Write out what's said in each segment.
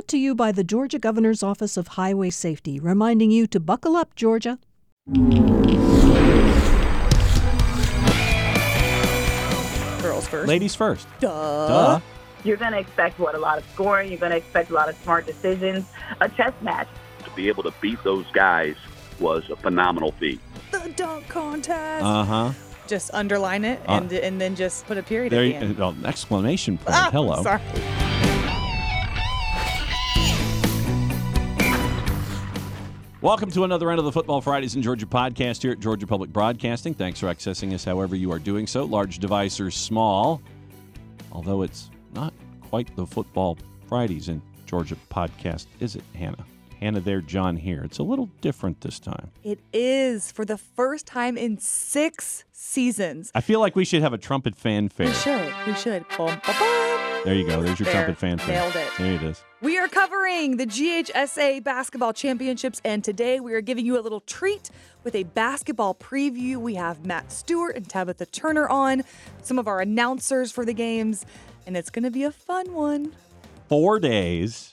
brought to you by the Georgia Governor's Office of Highway Safety, reminding you to buckle up, Georgia. Girls first. Ladies first. Duh. Duh. You're going to expect what? A lot of scoring. You're going to expect a lot of smart decisions. A chess match. to be able to beat those guys was a phenomenal feat. The dunk contest. Uh huh. just underline it Uh, and and then just put a period There, at the you, end. well, exclamation point. Ah, Hello. Sorry. Welcome to another end of the Football Fridays in Georgia podcast here at Georgia Public Broadcasting. Thanks for accessing us however you are doing so, large device or small. Although it's not quite the Football Fridays in Georgia podcast, is it, Hannah? Hannah there, John here. It's a little different this time. It is for the first time in six seasons. I feel like we should have a trumpet fanfare. We should. We should. Bum, ba, bum. There you go. There's your There. trumpet fanfare. Nailed it. There it is. We are covering the GHSA basketball championships, and today we are giving you a little treat with a basketball preview. We have Matt Stewart and Tabitha Turner on, some of our announcers for the games, and it's going to be a fun one. four days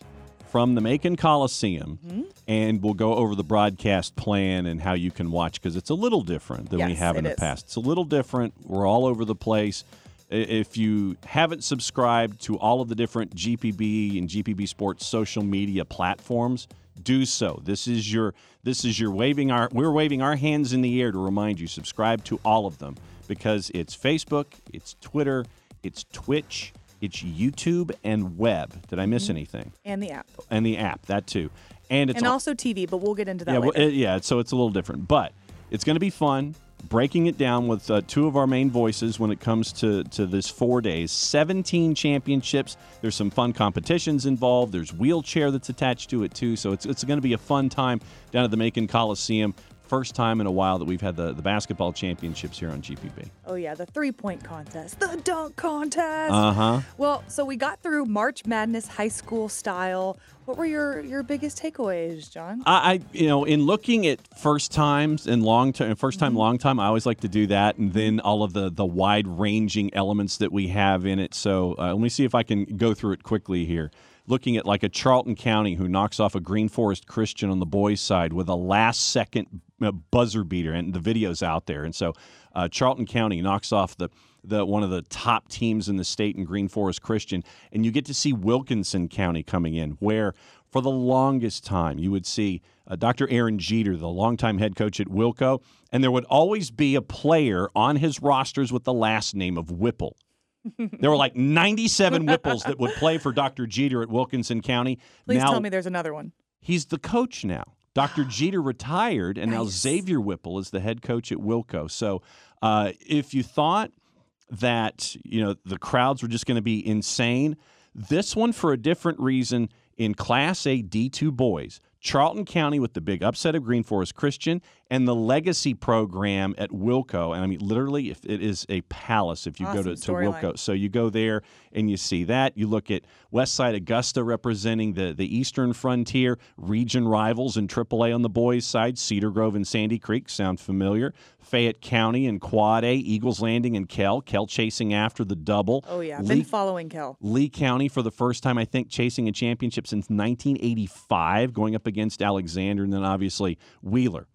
from the Macon Coliseum, Mm-hmm. and we'll go over the broadcast plan and how you can watch because it's a little different than we have in the is. past. It's a little different. We're all over the place. If you haven't subscribed to all of the different GPB and GPB Sports social media platforms, do so. This is your this is your waving our we're waving our hands in the air to remind you subscribe to all of them because it's Facebook, it's Twitter, it's Twitch, it's YouTube and web. Did I miss Mm-hmm. anything? And the app. And the app, that too. And it's and also TV, but we'll get into that yeah, well, it- yeah. So it's a little different, but it's going to be fun. Breaking it down with uh, two of our main voices when it comes to to this four days, seventeen championships. There's some fun competitions involved. There's wheelchair that's attached to it too. So it's it's going to be a fun time down at the Macon Coliseum. First time in a while that we've had the, the basketball championships here on GPB. oh, yeah, the three point contest, the dunk contest. Uh huh. Well, so we got through March Madness high school style. What were your, your biggest takeaways, John? I, I, you know, in looking at first times and long term, first time, long time, I always like to do that, and then all of the the wide ranging elements that we have in it. So uh, let me see if I can go through it quickly here. Looking at like a Charlton County who knocks off a Greenforest Christian on the boys' side with a last second buzzer beater, and the video's out there. And so uh, Charlton County knocks off the the one of the top teams in the state in Greenforest Christian, and you get to see Wilkinson County coming in, where for the longest time you would see uh, Dr. Aaron Jeter, the longtime head coach at Wilco, and there would always be a player on his rosters with the last name of Whipple. there were like 97 Whipples that would play for Dr. Jeter at Wilkinson County. Please now tell me there's another one. he's the coach now. Dr. Jeter retired, and now Xavier Whipple is the head coach at Wilco. So, uh, if you thought that you know the crowds were just going to be insane, this one for a different reason in Class A D2 boys. Charlton County with the big upset of Greenforest Christian and the legacy program at Wilco. And I mean, literally, if it is a palace if you go to, to. Wilco. So you go there and you see that. You look at Westside Augusta representing the, the Eastern Frontier, region rivals in AAA on the boys' side. Cedar Grove and Sandy Creek sound familiar. Fayette County and Quad A, Eagles Landing and Kell. Kell chasing after the double. Oh, yeah. Lee, Been following Kell. Lee County for the first time, I think, chasing a championship since 1985, going up against Alexander, and then obviously Wheeler.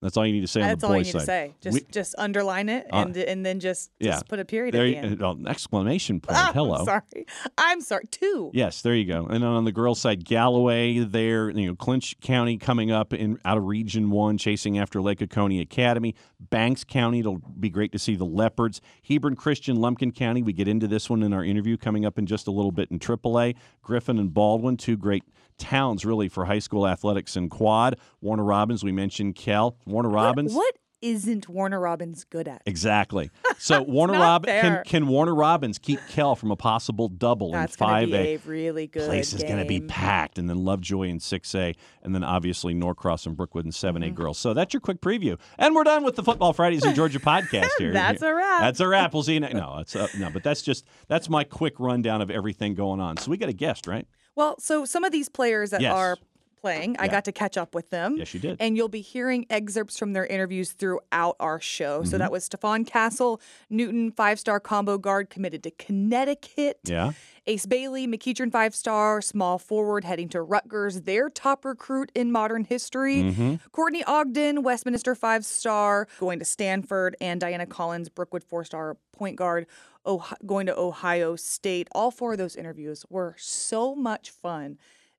That's all you need to say on That's the all you need side. to say. Just We- just underline it Uh, and and then just, yeah. just put a period there, at the end. exclamation point. Ah, Hello. I'm sorry. I'm sorry. Two. Yes, there you go. And on the girls' side, Galloway there, you know, Clinch County coming up in out of Region One, chasing after Lake Oconee Academy. Banks County, it'll be great to see the Leopards. Hebron Christian, Lumpkin County. We get into this one in our interview coming up in just a little bit in AAA. Griffin and Baldwin, two great towns really for high school athletics and quad. Warner Robins, we mentioned Kell. Warner Robins. What, what isn't Warner Robins good at? Exactly. So Warner not Rob can can Warner Robins keep Kell from a possible double That's in five A? a really good place is going to be packed, and then Lovejoy in 6A, and then obviously Norcross and Brookwood in 7A Mm-hmm. girls. So that's your quick preview, and we're done with the Football Fridays in Georgia podcast here. That's a wrap. That's a wrap. We'll see you next. No, it's uh, no, but that's just that's my quick rundown of everything going on. So we got a guest, right? Well, so some of these players that Yes. are playing. I got to catch up with them. Yes, you did. And you'll be hearing excerpts from their interviews throughout our show. Mm-hmm. So that was Stephon Castle, Newton, five star combo guard committed to Connecticut. yeah. Ace Bailey, McEachern five star, small forward heading to Rutgers, their top recruit in modern history. Mm-hmm. Courtney Ogden, Westminster five star, going to Stanford, and Diana Collins, Brookwood four star point guard, Ohio, going to Ohio State. All four of those interviews were so much fun.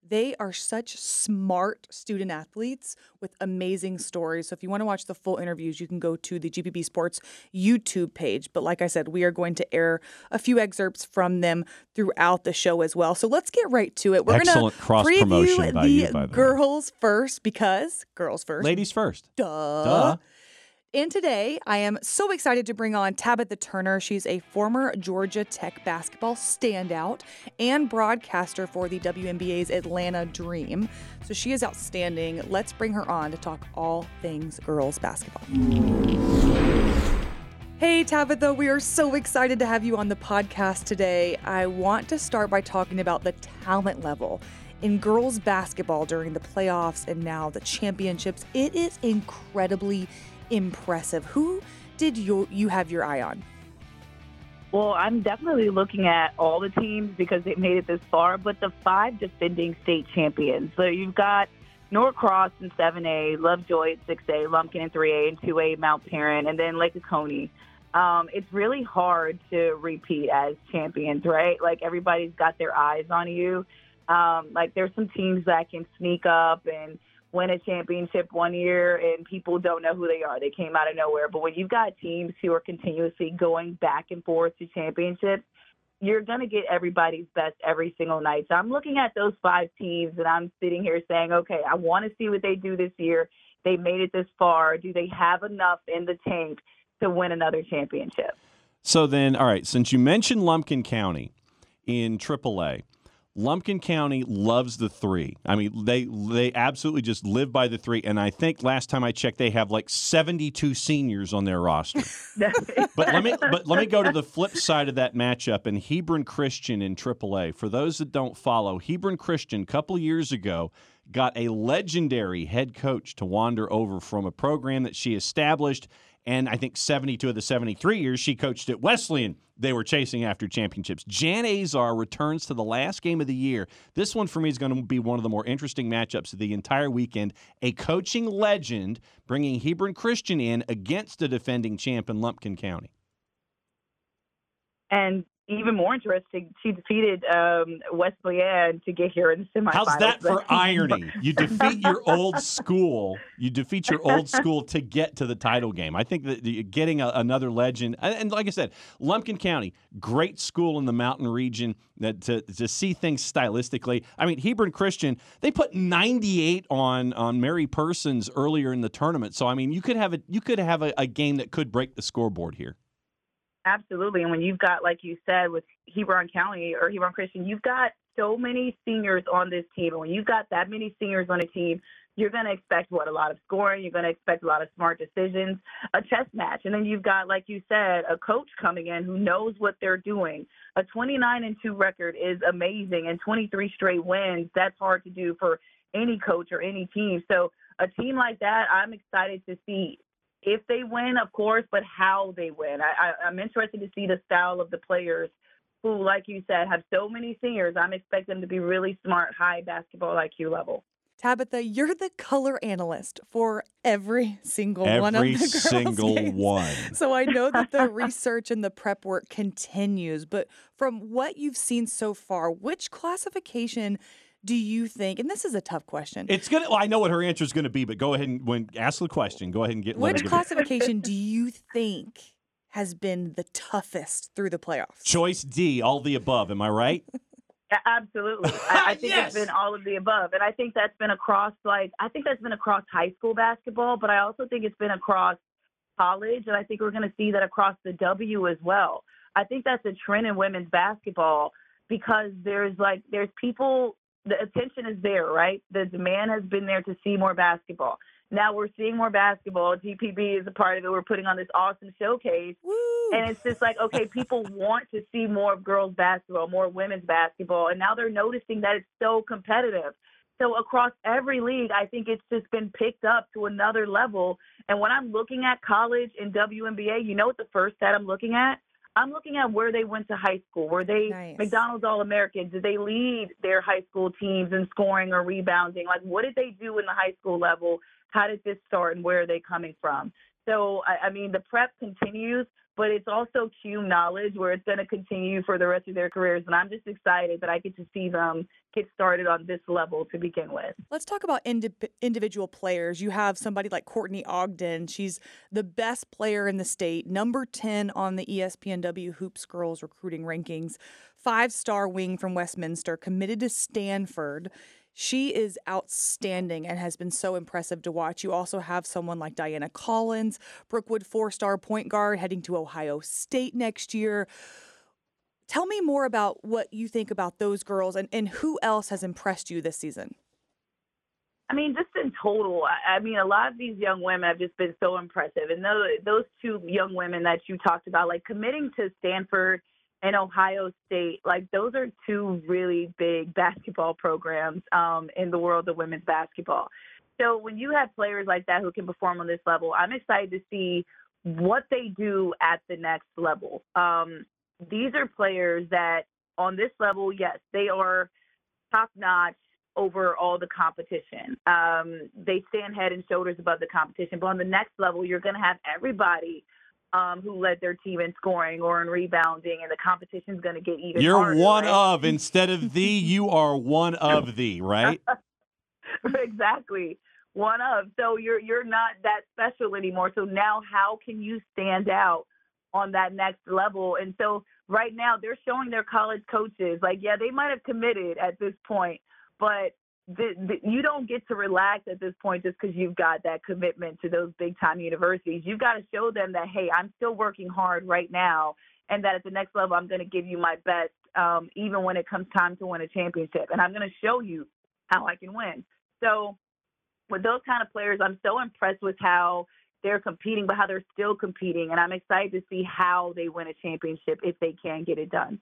They are such smart student athletes with amazing stories. So if you want to watch the full interviews, you can go to the GPB Sports YouTube page. But like I said, we are going to air a few excerpts from them throughout the show as well. So let's get right to it. We're Excellent going to cross-promotion preview by the you, by the way. girls first because girls first. Ladies first. Duh. Duh. And today, I am so excited to bring on Tabitha Turner. She's a former Georgia Tech basketball standout and broadcaster for the WNBA's Atlanta Dream. So she is outstanding. Let's bring her on to talk all things girls basketball. Hey, Tabitha, we are so excited to have you on the podcast today. I want to start by talking about the talent level in girls basketball during the playoffs and now the championships. It is incredibly impressive. Who did you, you have your eye on? Well, I'm definitely looking at all the teams because they made it this far, but the five defending state champions. So you've got Norcross in 7A, Lovejoy at 6A, Lumpkin in 3A, and 2A Mount Paran, and then Lake Oconee. Um, it's really hard to repeat as champions, right? Like everybody's got their eyes on you. Um, like there's some teams that can sneak up and win a championship one year and people don't know who they are. They came out of nowhere. But when you've got teams who are continuously going back and forth to championships, you're going to get everybody's best every single night. So I'm looking at those five teams and I'm sitting here saying, okay, I want to see what they do this year. They made it this far. Do they have enough in the tank to win another championship? So then, all right, since you mentioned Lumpkin County in AAA, Lumpkin County loves the three. I mean, they they absolutely just live by the three. And I think last time I checked, they have like seventy two seniors on their roster. But let me but let me go to the flip side of that matchup and Hebron Christian in AAA. For those that don't follow, Hebron Christian a couple years ago got a legendary head coach to wander over from a program that she established. And I think 72 of the 73 years she coached at Wesleyan, they were chasing after championships. Jan Azar returns to the last game of the year. This one for me is going to be one of the more interesting matchups of the entire weekend. A coaching legend bringing Hebron Christian in against the defending champ in Lumpkin County. And even more interesting, she defeated um, Wesleyan to get here in the semifinals. How's that for irony? You defeat your old school. You defeat your old school to get to the title game. I think that getting a, another legend, and, and like I said, Lumpkin County, great school in the mountain region. That to, to see things stylistically. I mean, Hebron Christian, they put 98 on on Mary Persons earlier in the tournament. So I mean, you could have a you could have a, a game that could break the scoreboard here. Absolutely. And when you've got, like you said, with Hebron County or Hebron Christian, you've got so many seniors on this team. And when you've got that many seniors on a team, you're going to expect what? A lot of scoring. You're going to expect a lot of smart decisions, a chess match. And then you've got, like you said, a coach coming in who knows what they're doing. A 29 and 2 record is amazing, and 23 straight wins, that's hard to do for any coach or any team. So, a team like that, I'm excited to see if they win, of course, but how they win. I, I, I'm interested to see the style of the players who, like you said, have so many seniors. I'm expecting them to be really smart, high basketball IQ level. Tabitha, you're the color analyst for every single one of the girls' single games. one. So I know that the research and the prep work continues, but from what you've seen so far, which classification do you think? And this is a tough question. It's gonna. Well, I know what her answer is going to be, but go ahead and when ask the question, go ahead and get. let which classification do you think has been the toughest through the playoffs? Choice D, all the above. Am I right? Absolutely. I, I think Yes. it's been all of the above. And I think that's been across, like, I think that's been across high school basketball, but I also think it's been across college. And I think we're going to see that across the W as well. I think that's a trend in women's basketball because there's like, there's people, the attention is there, right? The demand has been there to see more basketball. Now we're seeing more basketball. GPB is a part of it. We're putting on this awesome showcase. Woo! And it's just like, okay, people want to see more of girls basketball, more women's basketball, and now they're noticing that it's so competitive. So across every league, I think it's just been picked up to another level. And when I'm looking at college and WNBA, you know what the first stat I'm looking at? I'm looking at where they went to high school. Were they Nice. McDonald's All Americans? Did they lead their high school teams in scoring or rebounding? Like, what did they do in the high school level? How did this start and where are they coming from? So, I, I mean, the prep continues, but it's also Q knowledge where it's going to continue for the rest of their careers. And I'm just excited that I get to see them get started on this level to begin with. Let's talk about indi- individual players. You have somebody like Courtney Ogden. She's the best player in the state, number 10 on the ESPNW HoopGurlz recruiting rankings, five star wing from Westminster, committed to Stanford. She is outstanding and has been so impressive to watch. You also have someone like Diana Collins, Brookwood four star point guard, heading to Ohio State next year. Tell me more about what you think about those girls and, and who else has impressed you this season. I mean, just in total, I, mean, a lot of these young women have just been so impressive. And those, those two young women that you talked about, like committing to Stanford and Ohio State, like those are two really big basketball programs um, in the world of women's basketball. So when you have players like that who can perform on this level, I'm excited to see what they do at the next level. Um, these are players that on this level, yes, they are top notch over all the competition. Um, they stand head and shoulders above the competition. But on the next level, you're going to have everybody um, who led their team in scoring or in rebounding, and the competition's going to get even You're harder, one right? of instead of the. You are one of the. Right. exactly one of so you're you're not that special anymore so now how can you stand out on that next level and so right now they're showing their college coaches like yeah they might have committed at this point but the, the, you don't get to relax at this point just because you've got that commitment to those big time universities you've got to show them that hey i'm still working hard right now and that at the next level i'm going to give you my best um, even when it comes time to win a championship and i'm going to show you how i can win so with those kind of players, I'm so impressed with how they're competing, but how they're still competing. And I'm excited to see how they win a championship if they can get it done.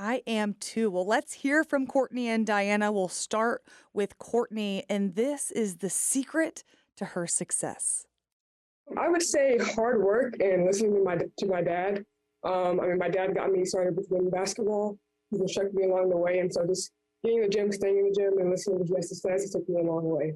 I am too. Well, let's hear from Courtney and Diana. We'll start with Courtney, and this is the secret to her success. I would say hard work and listening to my to my dad. Um, I mean, my dad got me started with women's basketball. He instructed me along the way, and so just getting in the gym, staying in the gym, and listening to Mr. Stats, it took me a long way.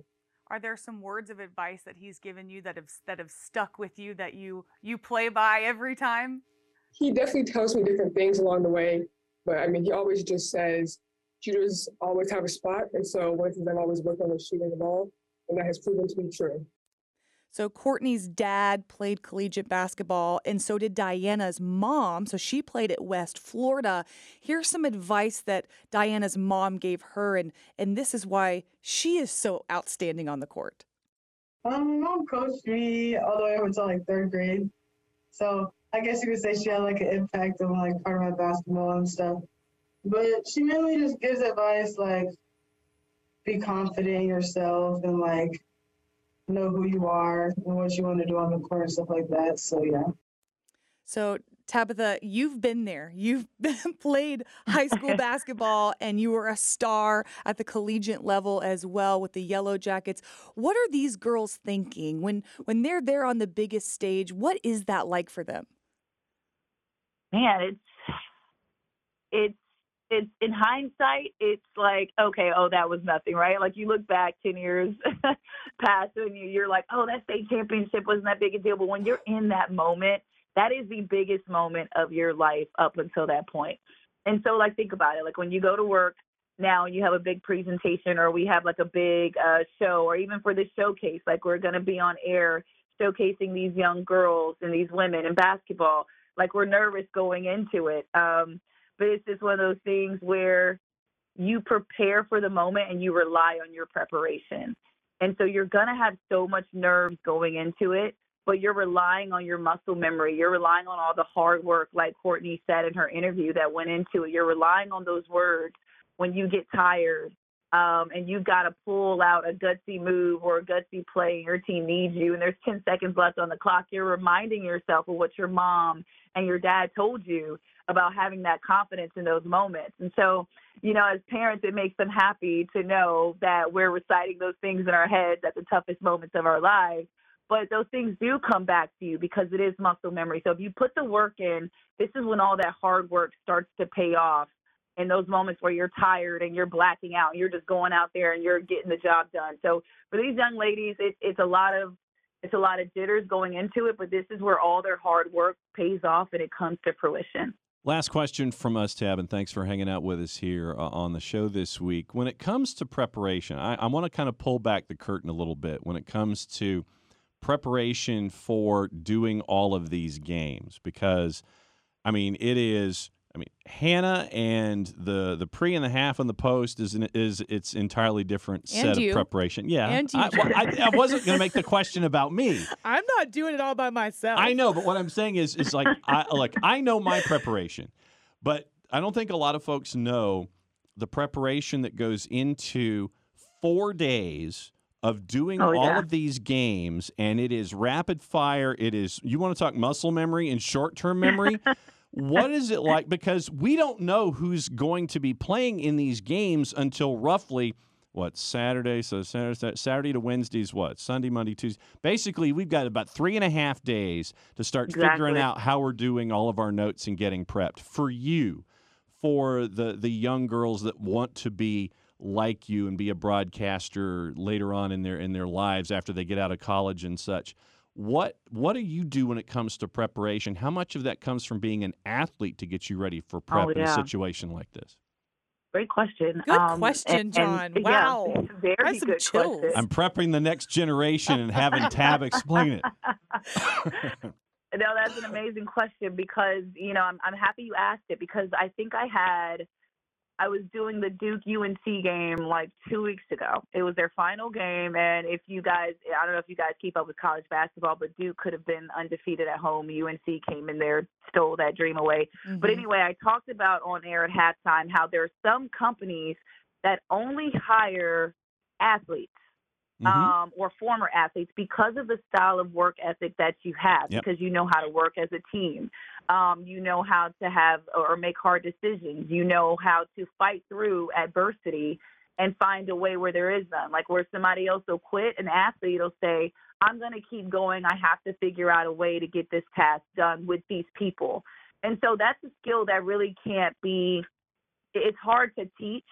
Are there some words of advice that he's given you that have that have stuck with you that you you play by every time? He definitely tells me different things along the way, but I mean, he always just says shooters always have a spot, and so one of the things I've always worked on is shooting the ball, and that has proven to be true. So Courtney's dad played collegiate basketball, and so did Diana's mom. So she played at West Florida. Here's some advice that Diana's mom gave her, and and this is why she is so outstanding on the court. Um, my mom coached me all the way up until like third grade. So I guess you could say she had like an impact on like part of my basketball and stuff. But she mainly just gives advice like be confident in yourself and like know who you are and what you want to do on the court and stuff like that. So yeah. So Tabitha, you've been there. You've been, played high school basketball, and you were a star at the collegiate level as well with the Yellow Jackets. What are these girls thinking when when they're there on the biggest stage? What is that like for them? Man, it's it's it's in hindsight, it's like okay, oh that was nothing, right? Like you look back ten years past and you, you're like, oh that state championship wasn't that big a deal, but when you're in that moment, that is the biggest moment of your life up until that point. And so like think about it, like when you go to work now and you have a big presentation or we have like a big uh, show or even for the showcase, like we're going to be on air showcasing these young girls and these women in basketball. Like we're nervous going into it. Um, but it's just one of those things where you prepare for the moment and you rely on your preparation. And so you're going to have so much nerves going into it, but you're relying on your muscle memory. You're relying on all the hard work, like Courtney said in her interview that went into it. You're relying on those words when you get tired um, and you've got to pull out a gutsy move or a gutsy play, and your team needs you, and there's 10 seconds left on the clock, you're reminding yourself of what your mom and your dad told you about having that confidence in those moments. And so, you know, as parents, it makes them happy to know that we're reciting those things in our heads at the toughest moments of our lives. But those things do come back to you because it is muscle memory. So if you put the work in, this is when all that hard work starts to pay off in those moments where you're tired and you're blacking out, you're just going out there and you're getting the job done. So for these young ladies, it, it's a lot of it's a lot of jitters going into it, but this is where all their hard work pays off and it comes to fruition. Last question from us, Tab, and thanks for hanging out with us here uh, on the show this week. When it comes to preparation, I, I want to kind of pull back the curtain a little bit when it comes to preparation for doing all of these games because, I mean, it is I mean, Hannah and the the pre and the half and the post is an, is its entirely different set you. of preparation. Yeah, And you. I, well, I, I wasn't going to make the question about me. I'm not doing it all by myself. I know, but what I'm saying is, is like, I like I know my preparation, but I don't think a lot of folks know the preparation that goes into four days of doing Oh, all yeah. of these games, and it is rapid fire. It is you want to talk muscle memory and short term memory. what is it like? Because we don't know who's going to be playing in these games until roughly what Saturday. So Saturday, Saturday to Wednesday's what Sunday, Monday, Tuesday. Basically, we've got about three and a half days to start figuring out how we're doing all of our notes and getting prepped for you, for the the young girls that want to be like you and be a broadcaster later on in their in their lives after they get out of college and such. What what do you do when it comes to preparation? How much of that comes from being an athlete to get you ready for prep in a Oh, situation like this? Great question. Good Um, question, and- John. and, Wow. Yeah, very I some good chills. question. I'm prepping the next generation and having Tab explain it. No, that's an amazing question because you know I'm I'm happy you asked it because I think I had I was doing the Duke UNC game like two weeks ago. It was their final game, and if you guys, I don't know if you guys keep up with college basketball, but Duke could have been undefeated at home. UNC came in there, stole that dream away. But Mhm. anyway, I talked about on air at halftime how there are some companies that only hire athletes Mhm. um, or former athletes because of the style of work ethic that you have, Yep. because you know how to work as a team. Um, you know how to have or make hard decisions. You know how to fight through adversity and find a way where there is none. Like where somebody else will quit, an athlete will say, I'm going to keep going. I have to figure out a way to get this task done with these people. And so that's a skill that really can't be, it's hard to teach.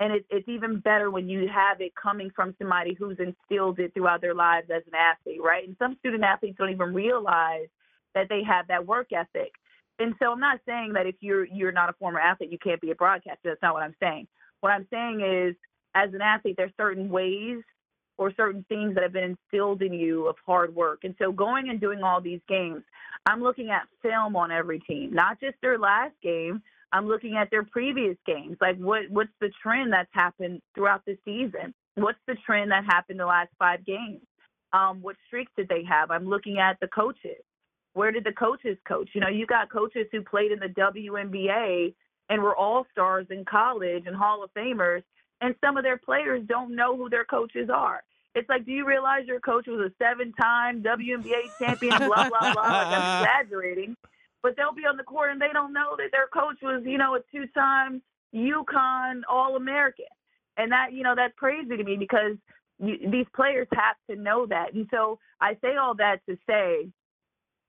And it, it's even better when you have it coming from somebody who's instilled it throughout their lives as an athlete, right? And some student athletes don't even realize that they have that work ethic. And so I'm not saying that if you're you're not a former athlete, you can't be a broadcaster. That's not what I'm saying. What I'm saying is, as an athlete, there's certain ways or certain things that have been instilled in you of hard work. And so going and doing all these games, I'm looking at film on every team, not just their last game. I'm looking at their previous games. Like what what's the trend that's happened throughout the season? What's the trend that happened the last five games? Um, what streaks did they have? I'm looking at the coaches. Where did the coaches coach? You know, you got coaches who played in the WNBA and were all stars in college and Hall of Famers, and some of their players don't know who their coaches are. It's like, do you realize your coach was a seven-time WNBA champion? Blah blah blah. Like I'm exaggerating, but they'll be on the court and they don't know that their coach was, you know, a two-time UConn All-American, and that, you know, that's crazy to me because you, these players have to know that. And so I say all that to say,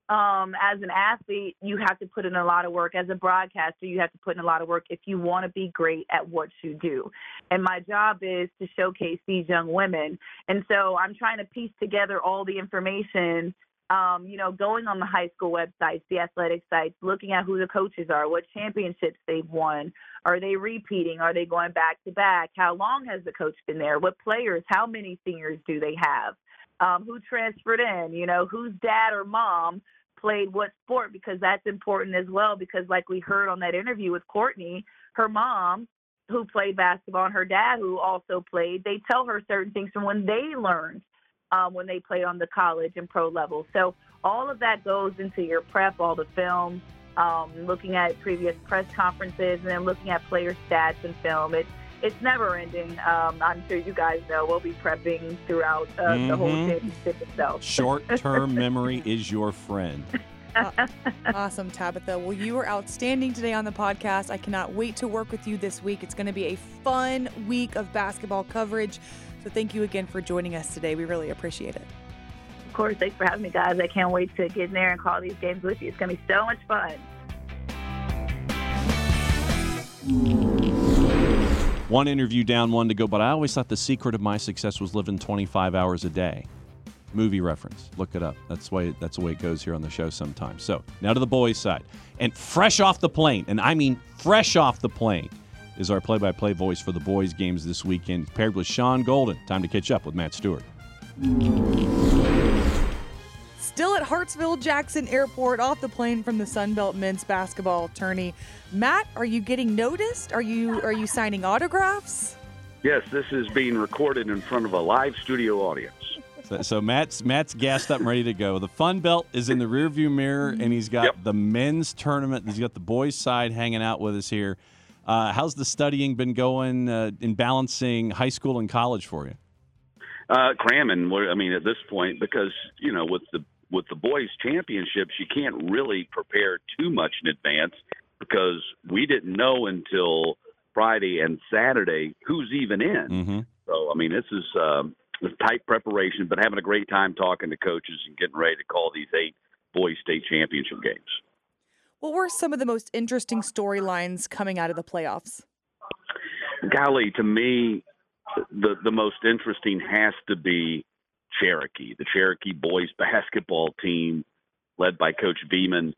um, as an athlete, you have to put in a lot of work. As a broadcaster, you have to put in a lot of work if you want to be great at what you do. And my job is to showcase these young women. And so I'm trying to piece together all the information. Um, you know, going on the high school websites, the athletic sites, looking at who the coaches are, what championships they've won. Are they repeating? Are they going back to back? How long has the coach been there? What players? How many seniors do they have? Um, who transferred in? You know, whose dad or mom played what sport? Because that's important as well. Because, like we heard on that interview with Courtney, her mom, who played basketball, and her dad, who also played, they tell her certain things from when they learned um, when they play on the college and pro level. So all of that goes into your prep, all the film, um, looking at previous press conferences, and then looking at player stats and film. It it's never ending. Um, I'm sure you guys know we'll be prepping throughout uh, the whole Mhm. championship itself. Short term memory is your friend. Awesome, Tabitha. Well, you were outstanding today on the podcast. I cannot wait to work with you this week. It's going to be a fun week of basketball coverage. So thank you again for joining us today. We really appreciate it. Of course, thanks for having me, guys. I can't wait to get in there and call these games with you. It's going to be so much fun. One interview down, one to go, but I always thought the secret of my success was living 25 hours a day. Movie reference. Look it up. That's the way that's the way it goes here on the show sometimes. So now to the boys' side. And fresh off the plane, and I mean fresh off the plane, is our play-by-play voice for the boys' games this weekend, paired with Sean Golden. Time to catch up with Matt Stewart. Still at Hartsfield Jackson Airport, off the plane from the Sunbelt men's basketball tourney. Matt, are you getting noticed? Are you are you signing autographs? Yes, this is being recorded in front of a live studio audience. So, so Matt's Matt's gassed up and ready to go. The Fun Belt is in the rearview mirror, and he's got Yep. the men's tournament. He's got the boys' side hanging out with us here. Uh, how's the studying been going uh, in balancing high school and college for you? Uh, cramming. I mean, at this point, because you know, with the with the boys' championships, you can't really prepare too much in advance because we didn't know until Friday and Saturday who's even in. Mm-hmm. So, I mean, this is um, this tight preparation, but having a great time talking to coaches and getting ready to call these eight boys' state championship games. What were some of the most interesting storylines coming out of the playoffs? golly, to me, the the most interesting has to be Cherokee. The Cherokee boys basketball team, led by Coach Beeman,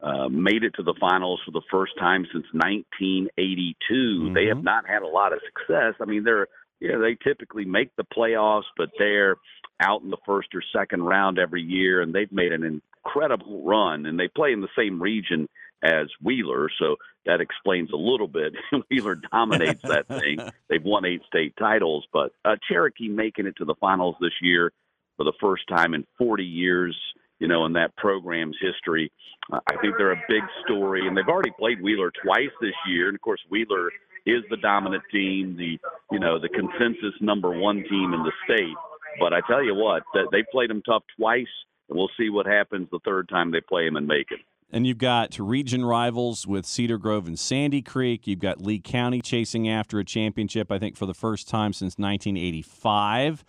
uh, made it to the finals for the first time since 1982. They have Mhm. not had a lot of success. I mean, they're you know, they typically make the playoffs, but they're out in the first or second round every year, and they've made an incredible run. And they play in the same region as Wheeler, so that explains a little bit. Wheeler dominates that thing. They've won eight state titles, but uh, Cherokee making it to the finals this year for the first time in 40 years, you know, in that program's history. Uh, I think they're a big story, and they've already played Wheeler twice this year. And of course, Wheeler is the dominant team, the you know the consensus number one team in the state. But I tell you what, they played them tough twice, and we'll see what happens the third time they play them in Macon. And you've got region rivals with Cedar Grove and Sandy Creek. You've got Lee County chasing after a championship, I think, for the first time since 1985.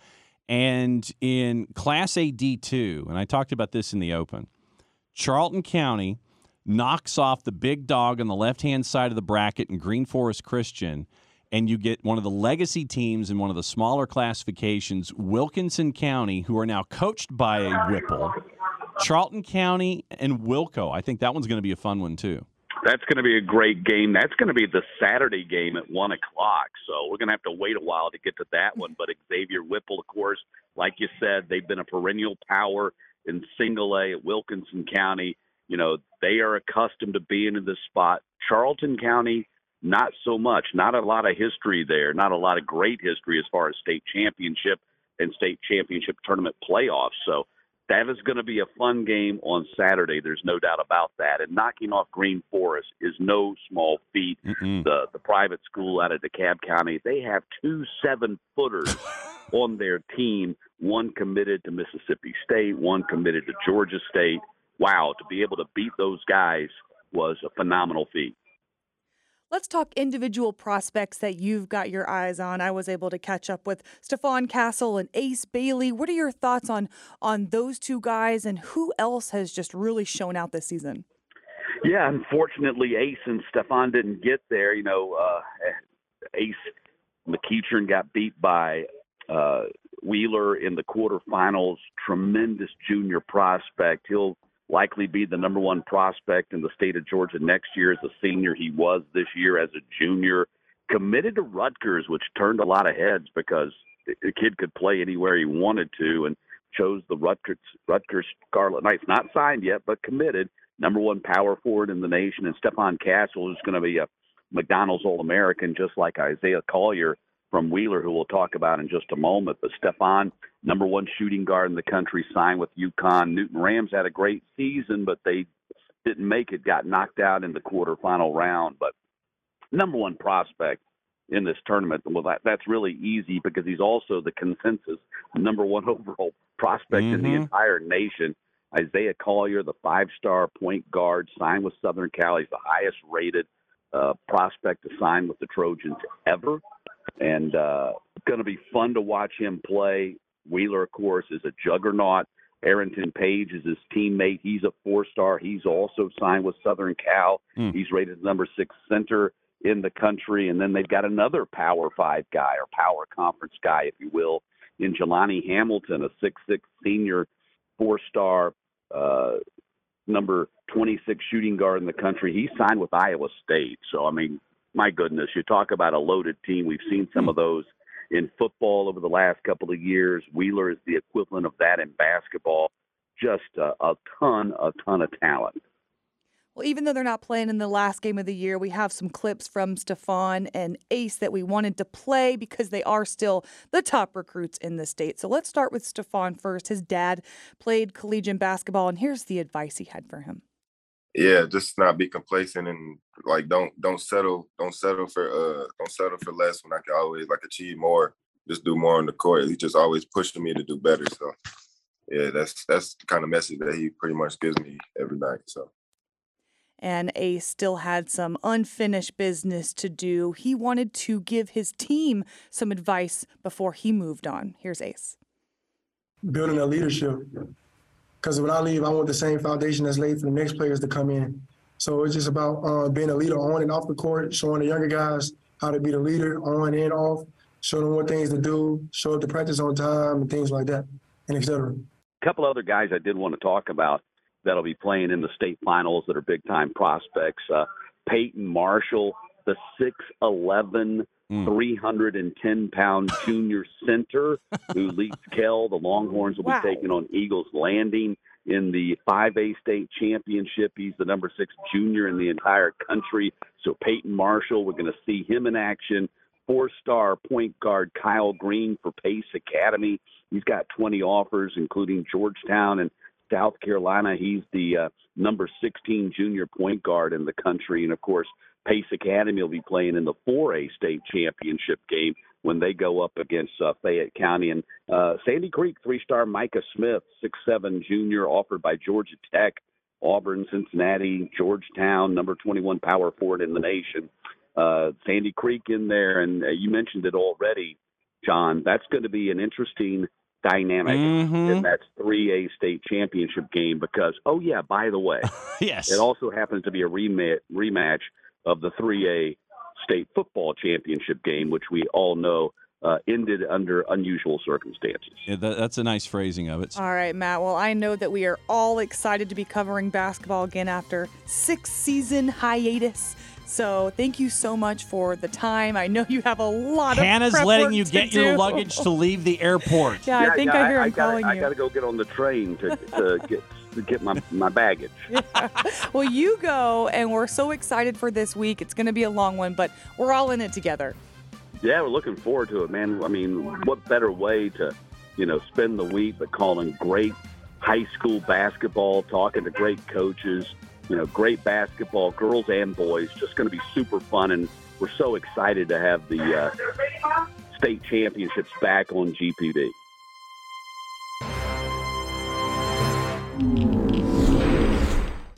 And in Class A D2, and I talked about this in the open, Charlton County knocks off the big dog on the left hand side of the bracket in Greenforest Christian. And you get one of the legacy teams in one of the smaller classifications, Wilkinson County, who are now coached by a Whipple. Charlton County and Wilco. I think that one's going to be a fun one too. That's going to be a great game. That's going to be the Saturday game at one o'clock. So we're going to have to wait a while to get to that one. But Xavier Whipple, of course, like you said, they've been a perennial power in single A at Wilkinson County. You know, they are accustomed to being in this spot. Charlton County, not so much. Not a lot of history there. Not a lot of great history as far as state championship and state championship tournament playoffs. So that is going to be a fun game on Saturday. There's no doubt about that. And knocking off Greenforest is no small feat. Mm-mm. The the private school out of DeKalb County, they have two seven footers on their team. One committed to Mississippi State, one committed to Georgia State. Wow, to be able to beat those guys was a phenomenal feat. Let's talk individual prospects that you've got your eyes on. I was able to catch up with Stephon Castle and Ace Bailey. What are your thoughts on on those two guys and who else has just really shown out this season? Yeah, unfortunately, Ace and Stephon didn't get there. You know, uh, Ace McEachern got beat by uh, Wheeler in the quarterfinals. Tremendous junior prospect. He'll likely be the number one prospect in the state of Georgia next year as a senior. He was this year as a junior. Committed to Rutgers, which turned a lot of heads because the kid could play anywhere he wanted to, and chose the Rutgers Rutgers Scarlet Knights. Not signed yet, but committed. Number one power forward in the nation, and Stephon Castle is going to be a McDonald's All American, just like Isaiah Collier from Wheeler, who we'll talk about in just a moment. But Stephon, number one shooting guard in the country, signed with UConn. Newton Rams had a great season, but they didn't make it, got knocked out in the quarterfinal round. But number one prospect in this tournament. Well, that, that's really easy because he's also the consensus number one overall prospect in the Mhm. entire nation. Isaiah Collier, the five-star point guard, signed with Southern Cal. He's the highest-rated uh, prospect to sign with the Trojans ever, and uh, it's going to be fun to watch him play. Wheeler, of course, is a juggernaut. Arrinten Page is his teammate. He's a four-star. He's also signed with Southern Cal. Hmm. He's rated number six center in the country, and then they've got another Power Five guy or Power Conference guy, if you will, in Jelani Hamilton, a six-six senior, four-star, uh, number 26 shooting guard in the country. He signed with Iowa State. So, I mean, my goodness, you talk about a loaded team. We've seen some hmm. of those in football over the last couple of years. Wheeler is the equivalent of that in basketball. Just a, a ton, a ton of talent. Well, even though they're not playing in the last game of the year, we have some clips from Stephon and Ace that we wanted to play because they are still the top recruits in the state. So let's start with Stephon first. His dad played collegiate basketball, and here's the advice he had for him. Yeah, just not be complacent and like don't don't settle don't settle for uh don't settle for less when I can always like achieve more. Just do more on the court. He's just always pushing me to do better. So yeah, that's that's the kind of message that he pretty much gives me every night. So and Ace still had some unfinished business to do. He wanted to give his team some advice before he moved on. Here's Ace. building a leadership. Because when I leave, I want the same foundation that's laid for the next players to come in. So it's just about uh, being a leader on and off the court, showing the younger guys how to be the leader on and off, show them what things to do, show up to practice on time, and things like that, and et cetera. A couple other guys I did want to talk about that'll be playing in the state finals that are big time prospects. Uh, Peyton Marshall, the 6'11, Mm. 310 pound junior center who leads Kell. The Longhorns will Wow. be taking on Eagles Landing in the 5A state championship. He's the number six junior in the entire country. So Peyton Marshall, we're going to see him in action. Four star point guard Kyle Green for Pace Academy. He's got 20 offers, including Georgetown and South Carolina. He's the uh, number 16 junior point guard in the country. And of course, Pace Academy will be playing in the 4A state championship game when they go up against uh, Fayette County. And uh, Sandy Creek three star Micah Smith, six seven junior, offered by Georgia Tech, Auburn, Cincinnati, Georgetown, number 21 power forward in the nation. Uh, Sandy Creek in there. And uh, you mentioned it already, John. That's going to be an interesting dynamic Mhm. in that 3A state championship game because, oh, yeah, by the way, yes. it also happens to be a rematch of the 3A state football championship game, which we all know uh, ended under unusual circumstances. Yeah, that, that's a nice phrasing of it. All right, Matt. Well, I know that we are all excited to be covering basketball again after six season hiatus. So thank you so much for the time. I know you have a lot of Hannah's letting you to get your luggage to leave the airport. Yeah, I think I hear him gotta, calling you. I you. got to go get on the train to, to get to get my, my baggage. well, you go, and we're so excited for this week. It's going to be a long one, but we're all in it together. Yeah, we're looking forward to it, man. I mean, what better way to, you know, spend the week but calling great high school basketball, talking to great coaches, you know, great basketball, girls and boys. Just going to be super fun, and we're so excited to have the uh, state championships back on GPB.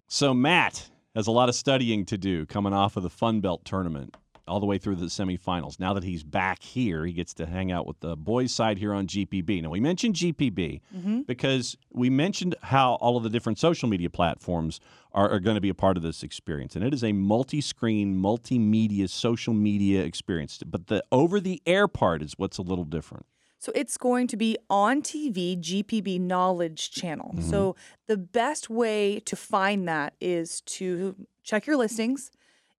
So Matt has a lot of studying to do coming off of the Fun Belt tournament all the way through the semifinals. Now that he's back here, he gets to hang out with the boys' side here on GPB. Now we mentioned GPB Mm-hmm. because we mentioned how all of the different social media platforms are, are going to be a part of this experience, and it is a multi-screen, multimedia, social media experience. But the over-the-air part is what's a little different. So it's going to be on TV, GPB Knowledge Channel. Mm-hmm. So the best way to find that is to check your listings.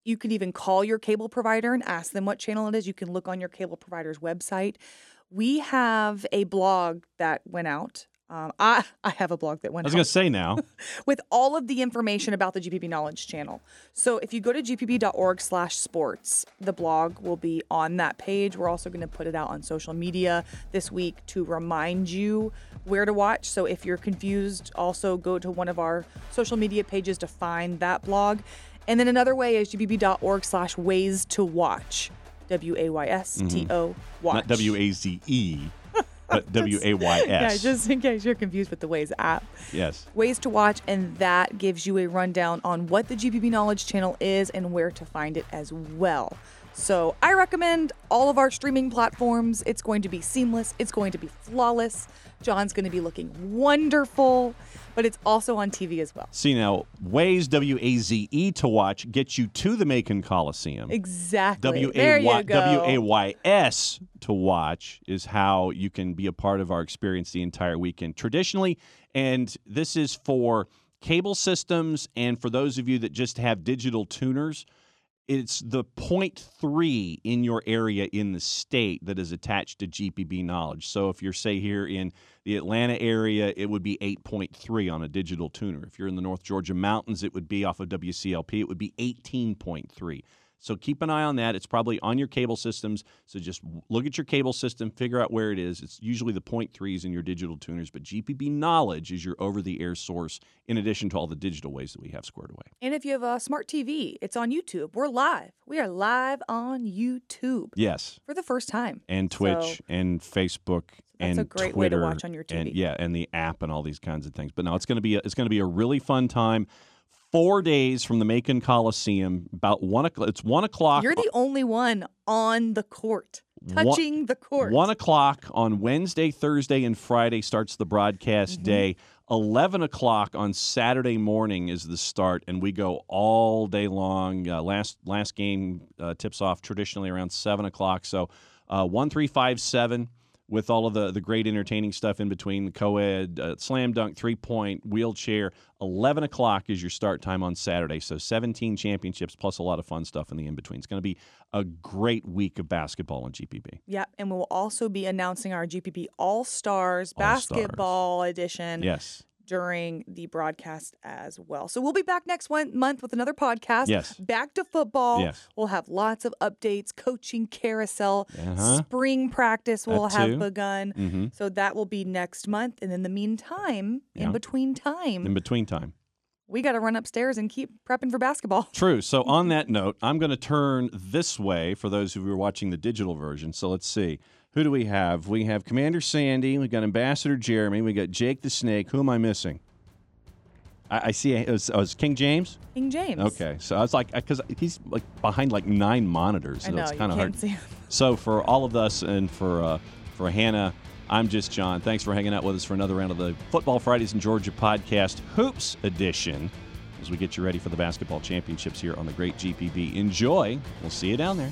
You can even call your cable provider and ask them what channel it is. You can look on your cable provider's website. We have a blog that went out. Um, I, I have a blog that went. I was going to say now. with all of the information about the GPB Knowledge Channel. So if you go to gpb.org/sports, the blog will be on that page. We're also going to put it out on social media this week to remind you where to watch. So if you're confused, also go to one of our social media pages to find that blog. And then another way is gpb.org/ways to watch. W A Y S T O watch. Not W A Z E, but W A Y Yeah, just in case you're confused with the Waze app. Yes. Ways to watch, and that gives you a rundown on what the GPB Knowledge channel is and where to find it as well. So I recommend all of our streaming platforms. It's going to be seamless, it's going to be flawless. John's going to be looking wonderful, but it's also on TV as well. See now, Waze W A Z E to watch gets you to the Macon Coliseum. Exactly. W you go. W A Y S to watch is how you can be a part of our experience the entire weekend. Traditionally, and this is for cable systems and for those of you that just have digital tuners, it's the point three in your area in the state that is attached to GPB knowledge. So if you're say here in the Atlanta area, it would be 8.3 on a digital tuner. If you're in the North Georgia mountains, it would be off of WCLP, it would be 18.3. So keep an eye on that. It's probably on your cable systems. So just look at your cable system, figure out where it is. It's usually the point threes in your digital tuners, but GPB knowledge is your over the air source in addition to all the digital ways that we have squared away. And if you have a smart TV, it's on YouTube. We're live. We are live on YouTube Yes. for the first time. and Twitch So- and Facebook that's and a great way to watch on your TV. and yeah, and the app and all these kinds of things. But no, it's going to be a, it's going to be a really fun time. Four days from the Macon Coliseum, about one o'clock. It's one o'clock. You're the only one on the court, One- touching the court. One o'clock on Wednesday, Thursday, and Friday starts the broadcast Mm-hmm. day. Eleven o'clock on Saturday morning is the start, and we go all day long. Uh, last last game uh, tips off traditionally around seven o'clock. So uh, one three five seven with all of the the great entertaining stuff in between the co-ed, uh, slam dunk, three point, wheelchair. Eleven o'clock is your start time on Saturday. So seventeen championships plus a lot of fun stuff in the in between. It's going to be a great week of basketball in GPB. Yep. and we'll also be announcing our GPB All Stars All-Stars. basketball edition Yes. During the broadcast as well. So we'll be back next one month with another podcast. Yes. Back to football. Yes. We'll have lots of updates, coaching carousel, Uh-huh. spring practice will have begun. Mm-hmm. So that will be next month. And in the meantime, Yeah. in between time, In between time. we got to run upstairs and keep prepping for basketball. True. So on that note, I'm going to turn this way for those who are watching the digital version. So let's see. Who do we have? We have Commander Sandy. We've got Ambassador Jeremy. We got Jake the Snake. Who am I missing? I, I see. It was, oh, it's King James. King James. Okay. So I was like, because he's like behind like nine monitors. I So know, it's kind of hard. see him. So for all of us and for uh, for Hannah, I'm just John. Thanks for hanging out with us for another round of the Football Fridays in Georgia podcast Hoops edition. As we get you ready for the basketball championships here on the Great GPB. Enjoy. We'll see you down there.